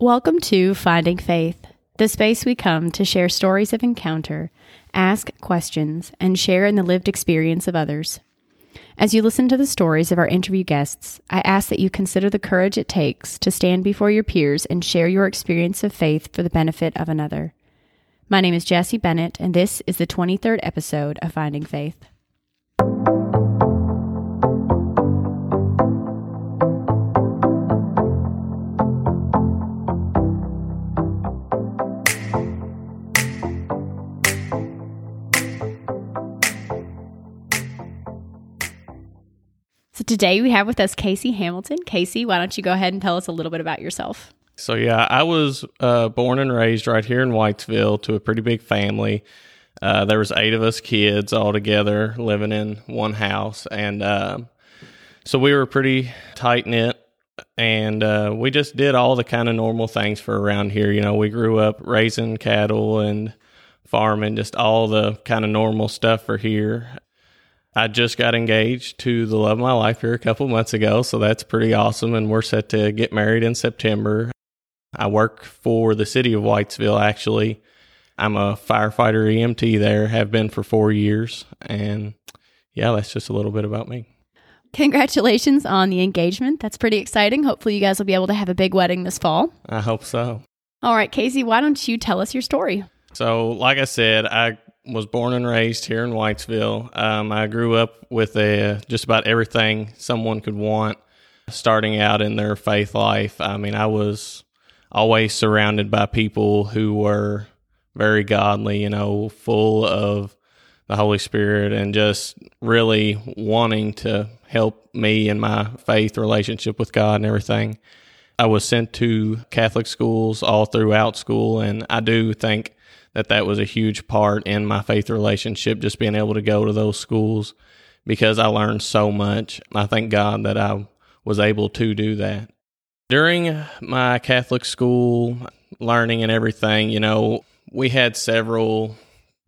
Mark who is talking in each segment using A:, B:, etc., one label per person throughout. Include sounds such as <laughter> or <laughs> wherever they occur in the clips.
A: Welcome to Finding Faith, the space we come to share stories of encounter, ask questions, and share in the lived experience of others. As you listen to the stories of our interview guests, I ask that you consider the courage it takes to stand before your peers and share your experience of faith for the benefit of another. My name is Jesse Bennett, and this is the 23rd episode of Finding Faith. Today we have with us Casey Hamilton. Casey, why don't you go ahead and tell us a little bit about yourself?
B: So yeah, I was uh, born and raised right here in Whitesville to a pretty big family. Uh, there was eight of us kids all together living in one house, and uh, so we were pretty tight knit. And uh, we just did all the kind of normal things for around here. You know, we grew up raising cattle and farming, just all the kind of normal stuff for here. I just got engaged to the love of my life here a couple months ago, so that's pretty awesome. And we're set to get married in September. I work for the city of Whitesville, actually. I'm a firefighter EMT there, have been for four years. And yeah, that's just a little bit about me.
A: Congratulations on the engagement. That's pretty exciting. Hopefully, you guys will be able to have a big wedding this fall.
B: I hope so.
A: All right, Casey, why don't you tell us your story?
B: So, like I said, I was born and raised here in Whitesville. Um, I grew up with a, just about everything someone could want starting out in their faith life. I mean, I was always surrounded by people who were very godly, you know, full of the Holy Spirit and just really wanting to help me in my faith relationship with God and everything. I was sent to Catholic schools all throughout school, and I do think that that was a huge part in my faith relationship, just being able to go to those schools because I learned so much. I thank God that I was able to do that. During my Catholic school learning and everything, you know, we had several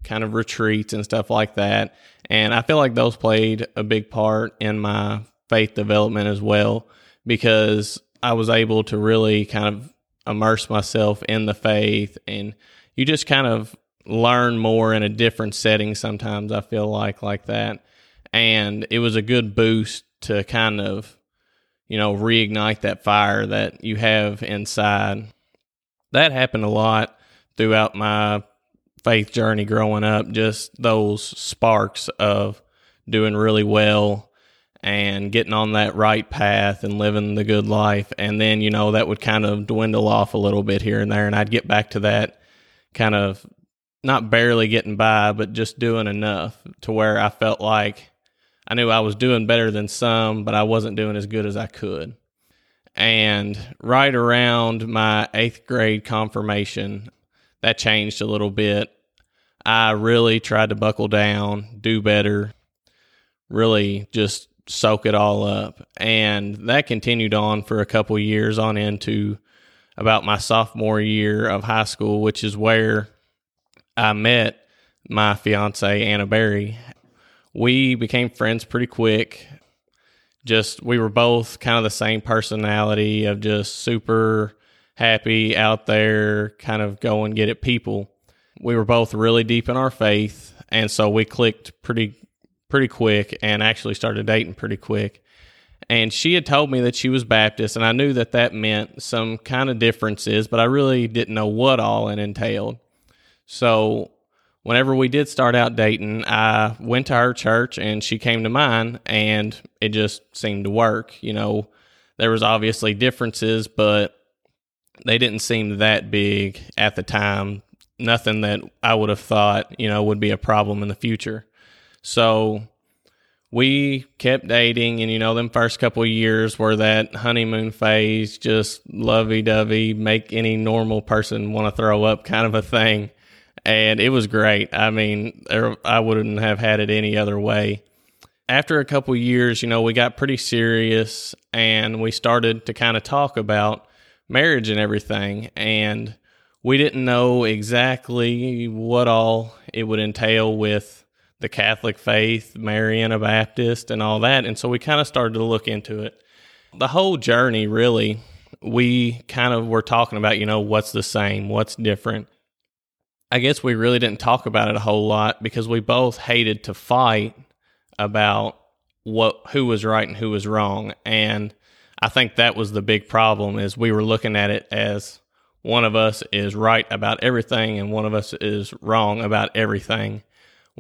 B: kind of retreats and stuff like that. And I feel like those played a big part in my faith development as well because I was able to really kind of immerse myself in the faith and you just kind of learn more in a different setting sometimes I feel like like that. And it was a good boost to kind of you know, reignite that fire that you have inside. That happened a lot throughout my faith journey growing up, just those sparks of doing really well and getting on that right path and living the good life. And then, you know, that would kind of dwindle off a little bit here and there. And I'd get back to that kind of not barely getting by, but just doing enough to where I felt like I knew I was doing better than some, but I wasn't doing as good as I could. And right around my eighth grade confirmation, that changed a little bit. I really tried to buckle down, do better, really just soak it all up. And that continued on for a couple years on into about my sophomore year of high school, which is where I met my fiance, Anna Berry we became friends pretty quick. Just we were both kind of the same personality of just super happy out there, kind of go and get it people. We were both really deep in our faith, and so we clicked pretty pretty quick and actually started dating pretty quick. And she had told me that she was Baptist, and I knew that that meant some kind of differences, but I really didn't know what all it entailed. So whenever we did start out dating, I went to her church and she came to mine, and it just seemed to work. You know, there was obviously differences, but they didn't seem that big at the time. Nothing that I would have thought, you know, would be a problem in the future. So we kept dating and you know them first couple years were that honeymoon phase just lovey-dovey make any normal person want to throw up kind of a thing and it was great. I mean, I wouldn't have had it any other way. After a couple years, you know, we got pretty serious and we started to kind of talk about marriage and everything. And we didn't know exactly what all it would entail with the Catholic faith, a Baptist, and all that. And so we kind of started to look into it. The whole journey really we kind of were talking about, you know, what's the same, what's different. I guess we really didn't talk about it a whole lot because we both hated to fight about what who was right and who was wrong. And I think that was the big problem is we were looking at it as one of us is right about everything and one of us is wrong about everything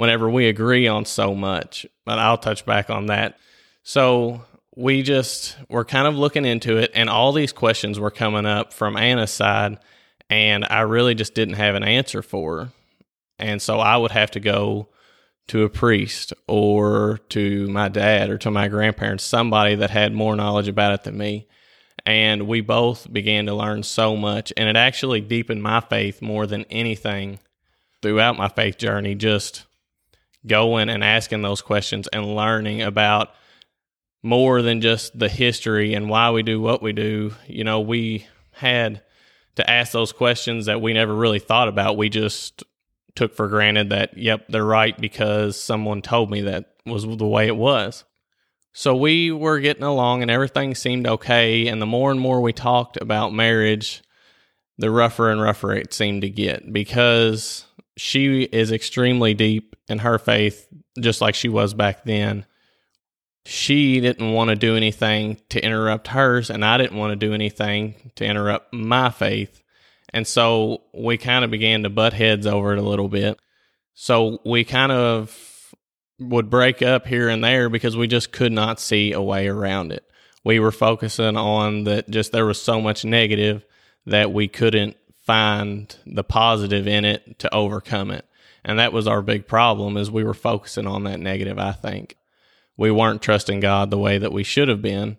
B: whenever we agree on so much. But I'll touch back on that. So we just were kind of looking into it, and all these questions were coming up from Anna's side, and I really just didn't have an answer for her. And so I would have to go to a priest or to my dad or to my grandparents, somebody that had more knowledge about it than me. And we both began to learn so much, and it actually deepened my faith more than anything throughout my faith journey. Just going and asking those questions and learning about more than just the history and why we do what we do. You know, we had to ask those questions that we never really thought about. We just took for granted that, yep, they're right because someone told me that was the way it was. So we were getting along and everything seemed okay. And the more and more we talked about marriage, the rougher and rougher it seemed to get because she is extremely deep in her faith, just like she was back then. She didn't want to do anything to interrupt hers, and I didn't want to do anything to interrupt my faith. And so we kind of began to butt heads over it a little bit. So we kind of would break up here and there because we just could not see a way around it. We were focusing on that just there was so much negative that we couldn't find the positive in it to overcome it. And that was our big problem is we were focusing on that negative, I think. We weren't trusting God the way that we should have been.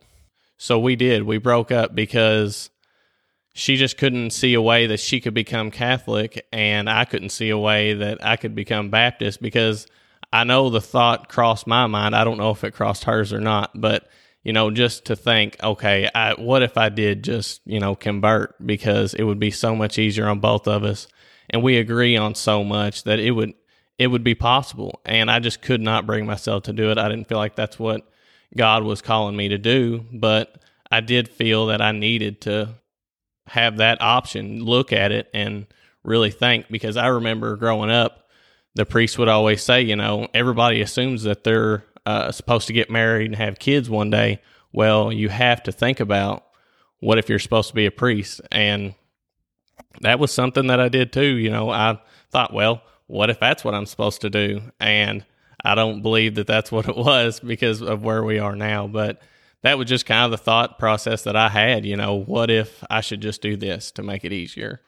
B: So we did. We broke up because she just couldn't see a way that she could become Catholic, and I couldn't see a way that I could become Baptist because I know the thought crossed my mind. I don't know if it crossed hers or not, but you know, just to think, okay, I, what if I did just you know convert because it would be so much easier on both of us, and we agree on so much that it would it would be possible, and I just could not bring myself to do it. I didn't feel like that's what God was calling me to do, but I did feel that I needed to have that option, look at it, and really think. Because I remember growing up, the priest would always say, you know, everybody assumes that they're uh, supposed to get married and have kids one day. Well, you have to think about what if you're supposed to be a priest? And that was something that I did too. You know, I thought, well, what if that's what I'm supposed to do? And I don't believe that that's <laughs> what it was because of where we are now. But that was just kind of the thought process that I had. You know, what if I should just do this to make it easier?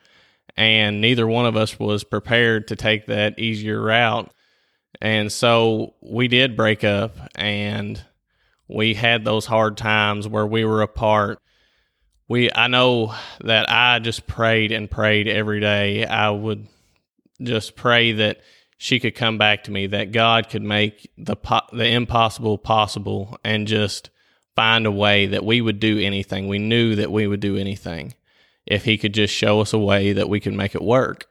B: And neither one of us was prepared to take that easier route. And so we did break up and we had those hard times where we were apart. We I know that I just prayed and prayed every day. I would just pray that she could come back to me, that God could make the the impossible possible and just find a way that we would do anything. We knew that we would do anything if he could just show us a way that we could make it work.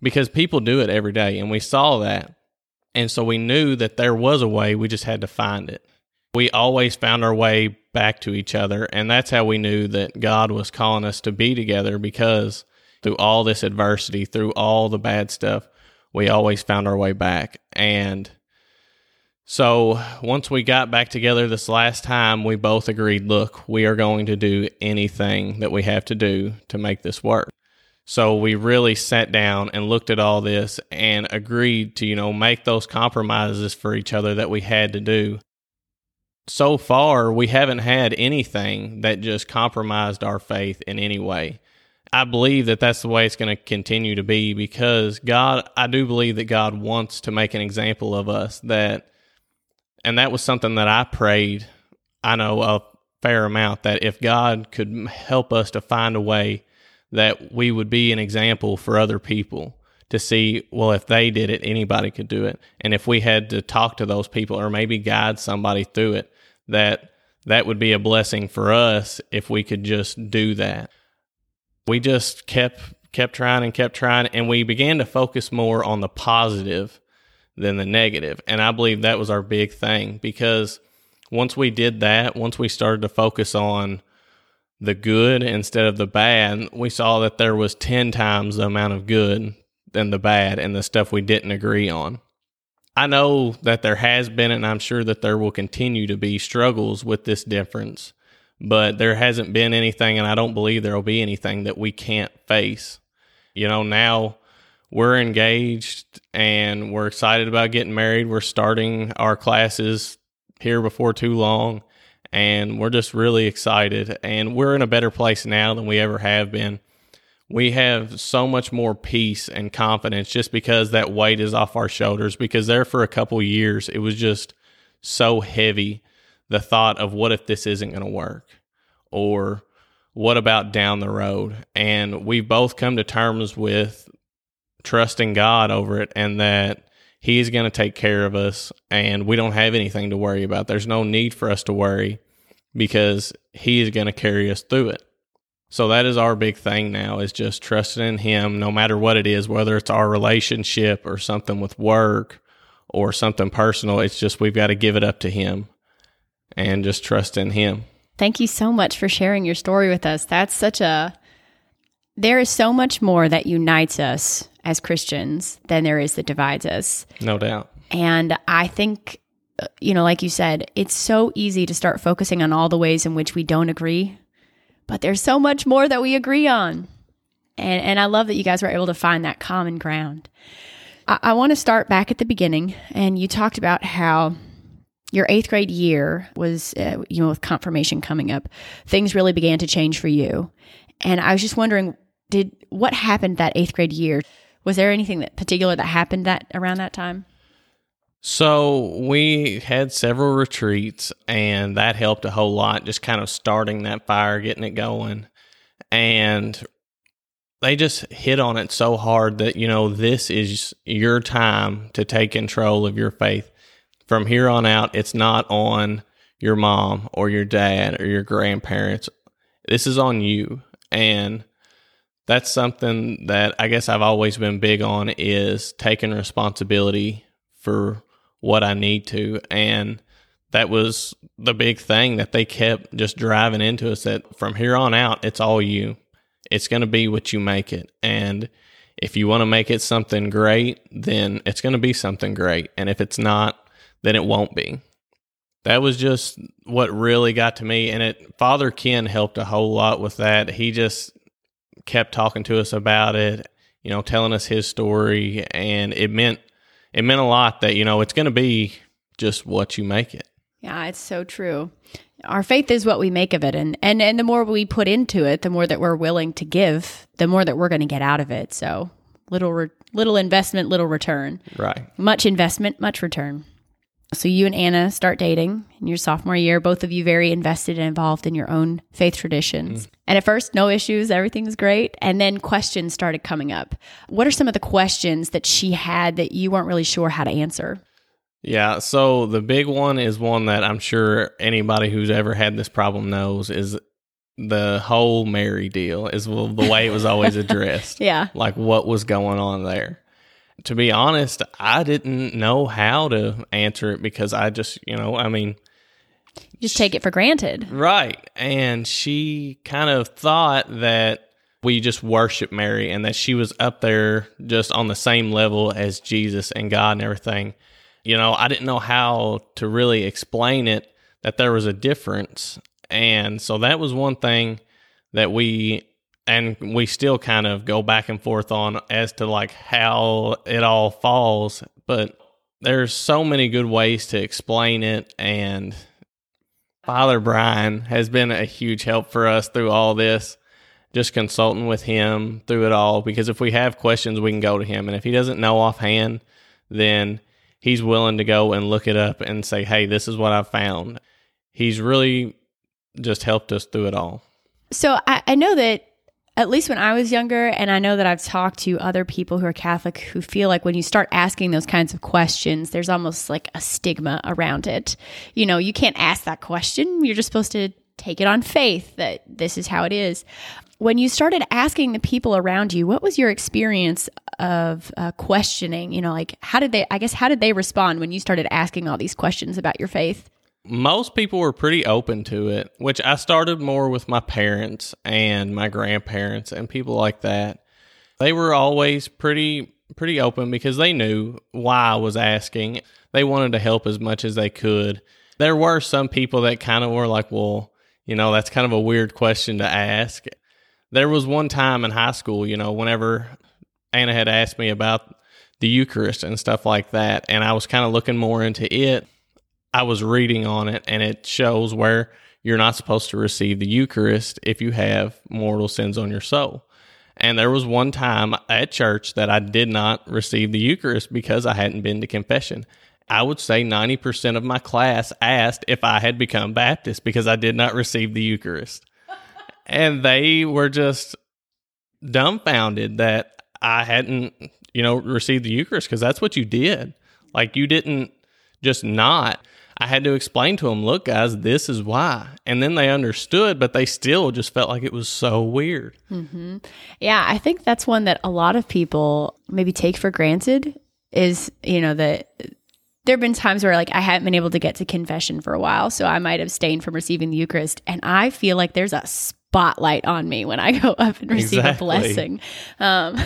B: Because people do it every day, and we saw that. And so we knew that there was a way, we just had to find it. We always found our way back to each other, and that's how we knew that God was calling us to be together because through all this adversity, through all the bad stuff, we always found our way back. And so once we got back together this last time, we both agreed look, we are going to do anything that we have to do to make this work. So we really sat down and looked at all this and agreed to, you know, make those compromises for each other that we had to do. So far, we haven't had anything that just compromised our faith in any way. I believe that that's the way it's going to continue to be because God, I do believe that God wants to make an example of us that and that was something that I prayed, I know a fair amount, that if God could help us to find a way that we would be an example for other people to see, well, if they did it, anybody could do it. And if we had to talk to those people or maybe guide somebody through it, that that would be a blessing for us if we could just do that. We just kept kept trying and kept trying and we began to focus more on the positive than the negative. And I believe that was our big thing because once we did that, once we started to focus on the good instead of the bad, we saw that there was 10 times the amount of good than the bad and the stuff we didn't agree on. I know that there has been, and I'm sure that there will continue to be struggles with this difference, but there hasn't been anything, and I don't believe there will be anything that we can't face. You know, now we're engaged and we're excited about getting married. We're starting our classes here before too long, and we're just really excited. And we're in a better place now than we ever have been we have so much more peace and confidence just because that weight is off our shoulders. Because there for a couple years, it was just so heavy the thought of what if this isn't going to work or what about down the road? And we've both come to terms with trusting God over it and that He's going to take care of us and we don't have anything to worry about. There's no need for us to worry because He is going to carry us through it. So that is our big thing now is just trusting in him no matter what it is, whether it's our relationship or something with work or something personal. It's just we've got to give it up to him and just trust in him.
A: Thank you so much for sharing your story with us. That's such a there is so much more that unites us as Christians than there is that divides us.
B: No doubt.
A: And I think you know, like you said, it's so easy to start focusing on all the ways in which we don't agree but there's so much more that we agree on. And, and I love that you guys were able to find that common ground. I, I want to start back at the beginning. And you talked about how your eighth grade year was, uh, you know, with confirmation coming up, things really began to change for you. And I was just wondering, did what happened that eighth grade year? Was there anything that particular that happened that around that time?
B: So we had several retreats, and that helped a whole lot, just kind of starting that fire, getting it going. And they just hit on it so hard that, you know, this is your time to take control of your faith. From here on out, it's not on your mom or your dad or your grandparents. This is on you. And that's something that I guess I've always been big on is taking responsibility for what I need to. And that was the big thing that they kept just driving into us that from here on out, it's all you. It's going to be what you make it. And if you want to make it something great, then it's going to be something great. And if it's not, then it won't be. That was just what really got to me. And it, Father Ken helped a whole lot with that. He just kept talking to us about it, you know, telling us his story. And it meant it meant a lot that, you know, it's going to be just what you make it.
A: Yeah, it's so true. Our faith is what we make of it and and and the more we put into it, the more that we're willing to give, the more that we're going to get out of it. So, little re- little investment, little return.
B: Right.
A: Much investment, much return. So you and Anna start dating in your sophomore year, both of you very invested and involved in your own faith traditions. Mm. And at first, no issues, everything's great. And then questions started coming up. What are some of the questions that she had that you weren't really sure how to answer?
B: Yeah, so the big one is one that I'm sure anybody who's ever had this problem knows is the whole Mary deal is the way it was always <laughs> addressed.
A: yeah.
B: Like what was going on there to be honest, I didn't know how to answer it because I just, you know, I mean,
A: you just take it for granted.
B: Right. And she kind of thought that we just worship Mary and that she was up there just on the same level as Jesus and God and everything. You know, I didn't know how to really explain it that there was a difference. And so that was one thing that we and we still kind of go back and forth on as to like how it all falls but there's so many good ways to explain it and father brian has been a huge help for us through all this just consulting with him through it all because if we have questions we can go to him and if he doesn't know offhand then he's willing to go and look it up and say hey this is what i found. He's really just helped us through it all.
A: So I, I know that at least when I was younger, and I know that I've talked to other people who are Catholic who feel like when you start asking those kinds of questions, there's almost like a stigma around it. You know, you can't ask that question. You're just supposed to take it on faith that this is how it is. When you started asking the people around you, what was your experience of uh, questioning? You know, like how did they, I guess, how did they respond when you started asking all these questions about your faith?
B: Most people were pretty open to it, which I started more with my parents and my grandparents and people like that. They were always pretty pretty open because they knew why I was asking. They wanted to help as much as they could. There were some people that kind of were like, "Well, you know, that's kind of a weird question to ask." There was one time in high school, you know, whenever Anna had asked me about the Eucharist and stuff like that, and I was kind of looking more into it I was reading on it, and it shows where you're not supposed to receive the Eucharist if you have mortal sins on your soul. And there was one time at church that I did not receive the Eucharist because I hadn't been to confession. I would say 90% of my class asked if I had become Baptist because I did not receive the Eucharist. <laughs> and they were just dumbfounded that I hadn't, you know, received the Eucharist because that's what you did. Like you didn't just not. I had to explain to them, look, guys, this is why. And then they understood, but they still just felt like it was so weird.
A: Mm-hmm. Yeah, I think that's one that a lot of people maybe take for granted is, you know, that there have been times where like I haven't been able to get to confession for a while, so I might abstain from receiving the Eucharist. And I feel like there's a spotlight on me when I go <laughs> up and receive exactly. a blessing. Um,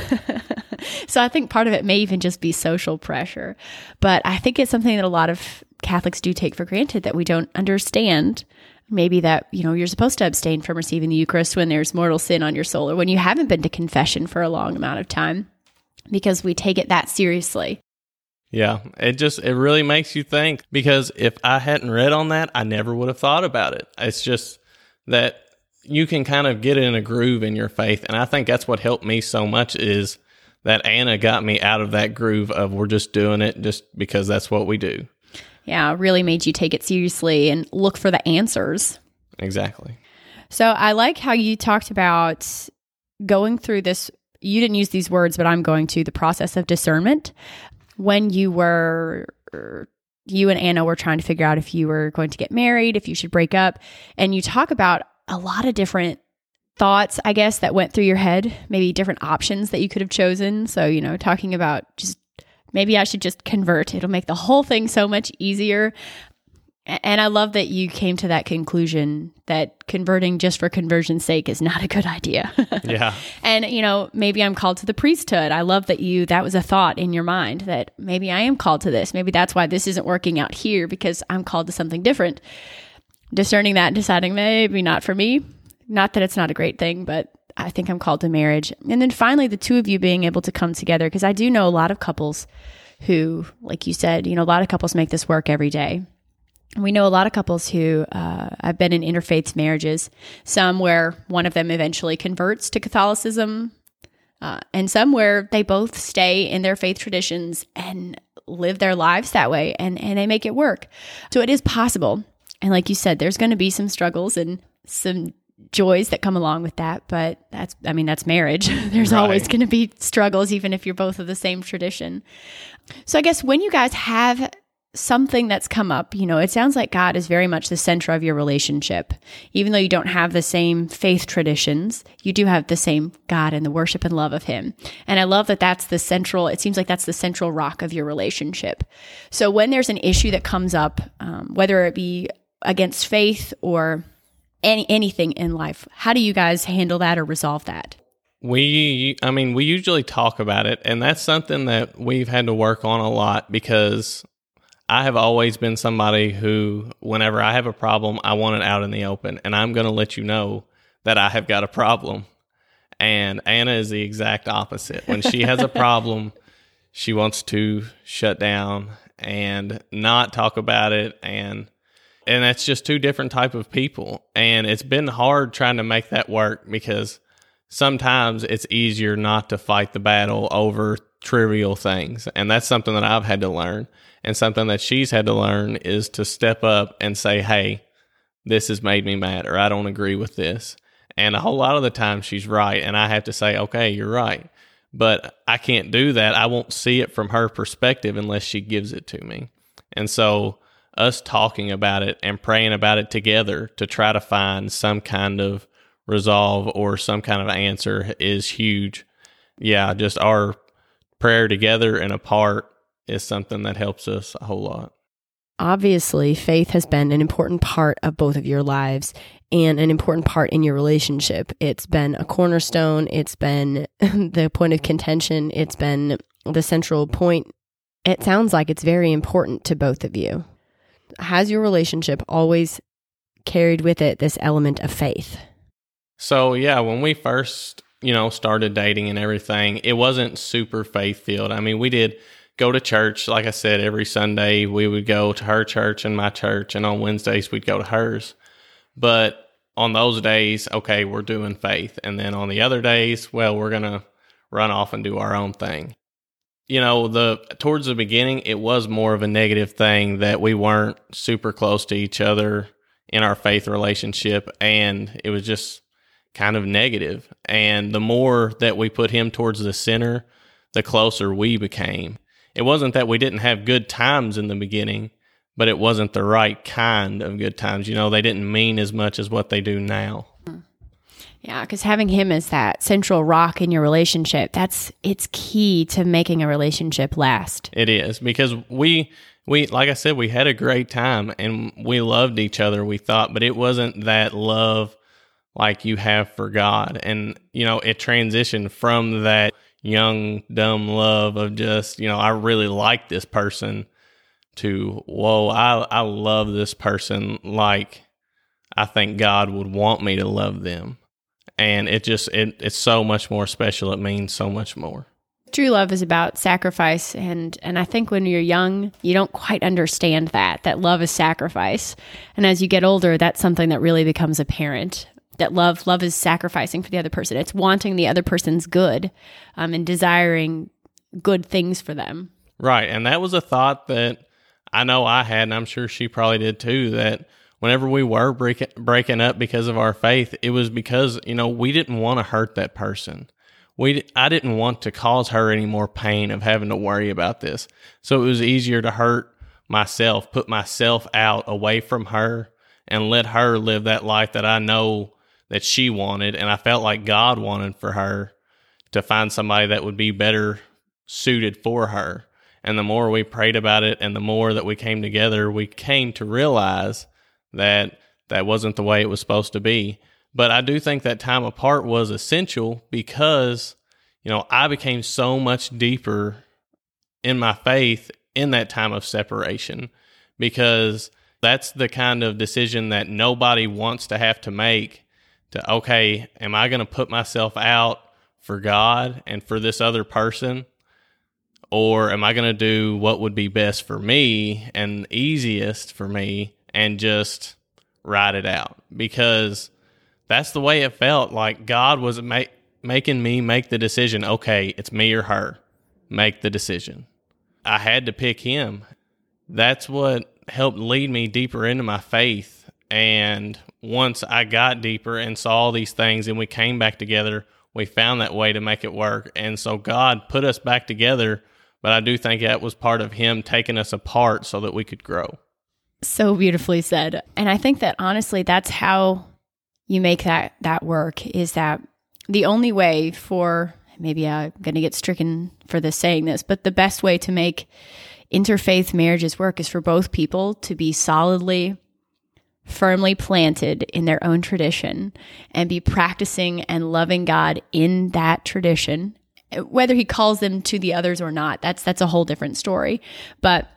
A: <laughs> so I think part of it may even just be social pressure. But I think it's something that a lot of Catholics do take for granted that we don't understand maybe that you know you're supposed to abstain from receiving the eucharist when there's mortal sin on your soul or when you haven't been to confession for a long amount of time because we take it that seriously
B: yeah it just it really makes you think because if i hadn't read on that i never would have thought about it it's just that you can kind of get in a groove in your faith and i think that's what helped me so much is that anna got me out of that groove of we're just doing it just because that's what we do
A: yeah, really made you take it seriously and look for the answers.
B: Exactly.
A: So I like how you talked about going through this. You didn't use these words, but I'm going to the process of discernment when you were you and Anna were trying to figure out if you were going to get married, if you should break up, and you talk about a lot of different thoughts, I guess, that went through your head, maybe different options that you could have chosen. So, you know, talking about just maybe I should just convert. It'll make the whole thing so much easier. And I love that you came to that conclusion that converting just for conversion's sake is not a good idea. <laughs>
B: yeah.
A: And, you know, maybe I'm called to the priesthood. I love that you, that was a thought in your mind that maybe I am called to this. Maybe that's why this isn't working out here because I'm called to something different. Discerning that deciding maybe not for me. Not that it's not a great thing, but I think I'm called to marriage. And then finally, the two of you being able to come together, because I do know a lot of couples who, like you said, you know, a lot of couples make this work every day. We know a lot of couples who uh, have been in interfaith marriages, some where one of them eventually converts to Catholicism, uh, and some where they both stay in their faith traditions and live their lives that way and, and they make it work. So it is possible. And like you said, there's going to be some struggles and some joys that come along with that but that's i mean that's marriage. <laughs> There's right. always going to be struggles even if you're both of the same tradition. So i guess when you guys have something that's come up you know it sounds like god is very much the center of your relationship. Even though you don't have the same faith traditions you do have the same god and the worship and love of him. And i love that that's the central it seems like that's the central rock of your relationship. So when there's an issue that comes up um, whether it be against faith or any anything in life. How do you guys handle that or resolve that?
B: We, I mean, we usually talk about it, and that's something that we've had to work on a lot because I have always been somebody who, whenever I have a problem, I want it out in the open, and I'm going to let you know that I have got a problem. And Anna is the exact opposite. When she has a <laughs> problem, she wants to shut down and not talk about it and and that's just two different type of people. And it's been hard trying to make that work because sometimes it's easier not to fight the battle over trivial things. And that's something that I've had to learn. And something that she's had to learn is to step up and say hey this has made me mad or I don't agree with this. And a whole lot of the time she's right. And I have to say okay you're right. But I can't do that. I won't see it from her perspective unless she gives it to me. And so us talking about it and praying about it together to try to find some kind of resolve or some kind of answer is huge. Yeah, just our prayer together and apart is something that helps us a whole lot.
A: obviously, faith has been an important part of both of your lives and an important part in your relationship. It's been a cornerstone, it's been <laughs> the point of contention, it's been the central point. It sounds like it's very important to both of you. Has your relationship always carried with it this element of faith?
B: So, yeah, when we first, you know, started dating and everything, it wasn't super faith filled. I mean, we did go to church. Like I said, every Sunday we would go to her church and my church, and on Wednesdays we'd go to hers. But on those days, okay, we're doing faith. And then on the other days, well, we're going to run off and do our own thing. You know, the towards the beginning, it was more of a negative thing that we weren't super close to each other in our faith relationship and it was just kind of negative. And the more that we put him towards the center, the closer we became. It wasn't that we didn't have good times in the beginning, but it wasn't the right kind of good times. You know, they didn't mean as much as what they do now.
A: Yeah, because having him as that central rock in your relationship, that's it's key to making a relationship last.
B: It is because we we like I said, we had a great time and we loved each other, we thought, but it wasn't that love like you have for God. And, you know, it transitioned from that young, dumb love of just, you know, I really like this person to whoa, I I love this person like I think God would want me to love them. And it just it it's so much more special. It means so much more.
A: True love is about sacrifice and and I think when you're young, you don't quite understand that that love is sacrifice. And as you get older, that's something that really becomes apparent. That love love is sacrificing for the other person. It's wanting the other person's good um, and desiring good things for them.
B: Right. And that was a thought that I know I had, and I'm sure she probably did too, that whenever we were breaking breaking up because of our faith, it was because, you know, we didn't want to hurt that person. We I didn't want to cause her any more pain of having to worry about this. So it was easier to hurt myself, put myself out away from her and let her live that life that I know that she wanted and I felt like God wanted for her to find somebody that would be better suited for her. And the more we prayed about it and the more that we came together, we came to realize that that wasn't the way it was supposed to be. But I do think that time apart was essential because, you know, I became so much deeper in my faith in that time of separation because that's the kind of decision that nobody wants to have to make to, okay, am I going to put myself out for God and for this other person? Or am I going to do what would be best for me and easiest for me and just ride it out? Because that's the way it felt. Like God was making me make the decision okay, it's me or her. Make the decision. I had to pick him. That's what helped lead me deeper into my faith. And once I got deeper and saw these things and we came back together, we found that way to make it work. And so God put us back together but I do think that was part of him taking us apart so that we could grow.
A: So beautifully said. And I think that honestly that's how you make that that work is that the only way for maybe I'm going to get stricken for this saying this, but the best way to make interfaith marriages work is for both people to be solidly firmly planted in their own tradition and be practicing and loving God in that tradition whether he calls them to the others or not that's that's a whole different story but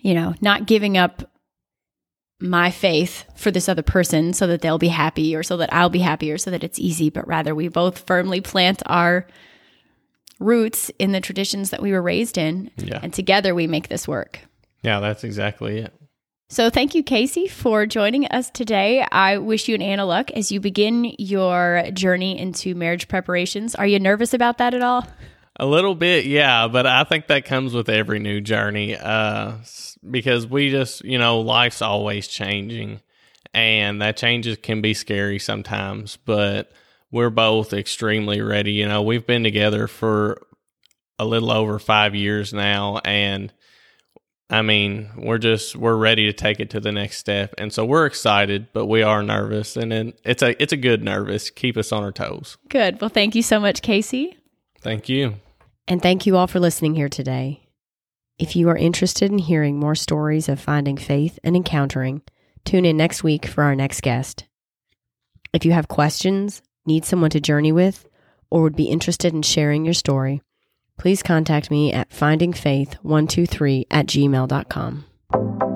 A: you know not giving up my faith for this other person so that they'll be happy or so that I'll be happy or so that it's easy but rather we both firmly plant our roots in the traditions that we were raised in yeah. and together we make this work
B: yeah that's exactly it
A: so, thank you, Casey, for joining us today. I wish you and Anna luck as you begin your journey into marriage preparations. Are you nervous about that at all?
B: A little bit, yeah, but I think that comes with every new journey uh, because we just, you know, life's always changing and that changes can be scary sometimes, but we're both extremely ready. You know, we've been together for a little over five years now and I mean, we're just we're ready to take it to the next step, and so we're excited, but we are nervous, and it's a it's a good nervous. Keep us on our toes.
A: Good. Well, thank you so much, Casey.
B: Thank you,
A: and thank you all for listening here today. If you are interested in hearing more stories of finding faith and encountering, tune in next week for our next guest. If you have questions, need someone to journey with, or would be interested in sharing your story, please contact me at findingfaith123 at gmail.com.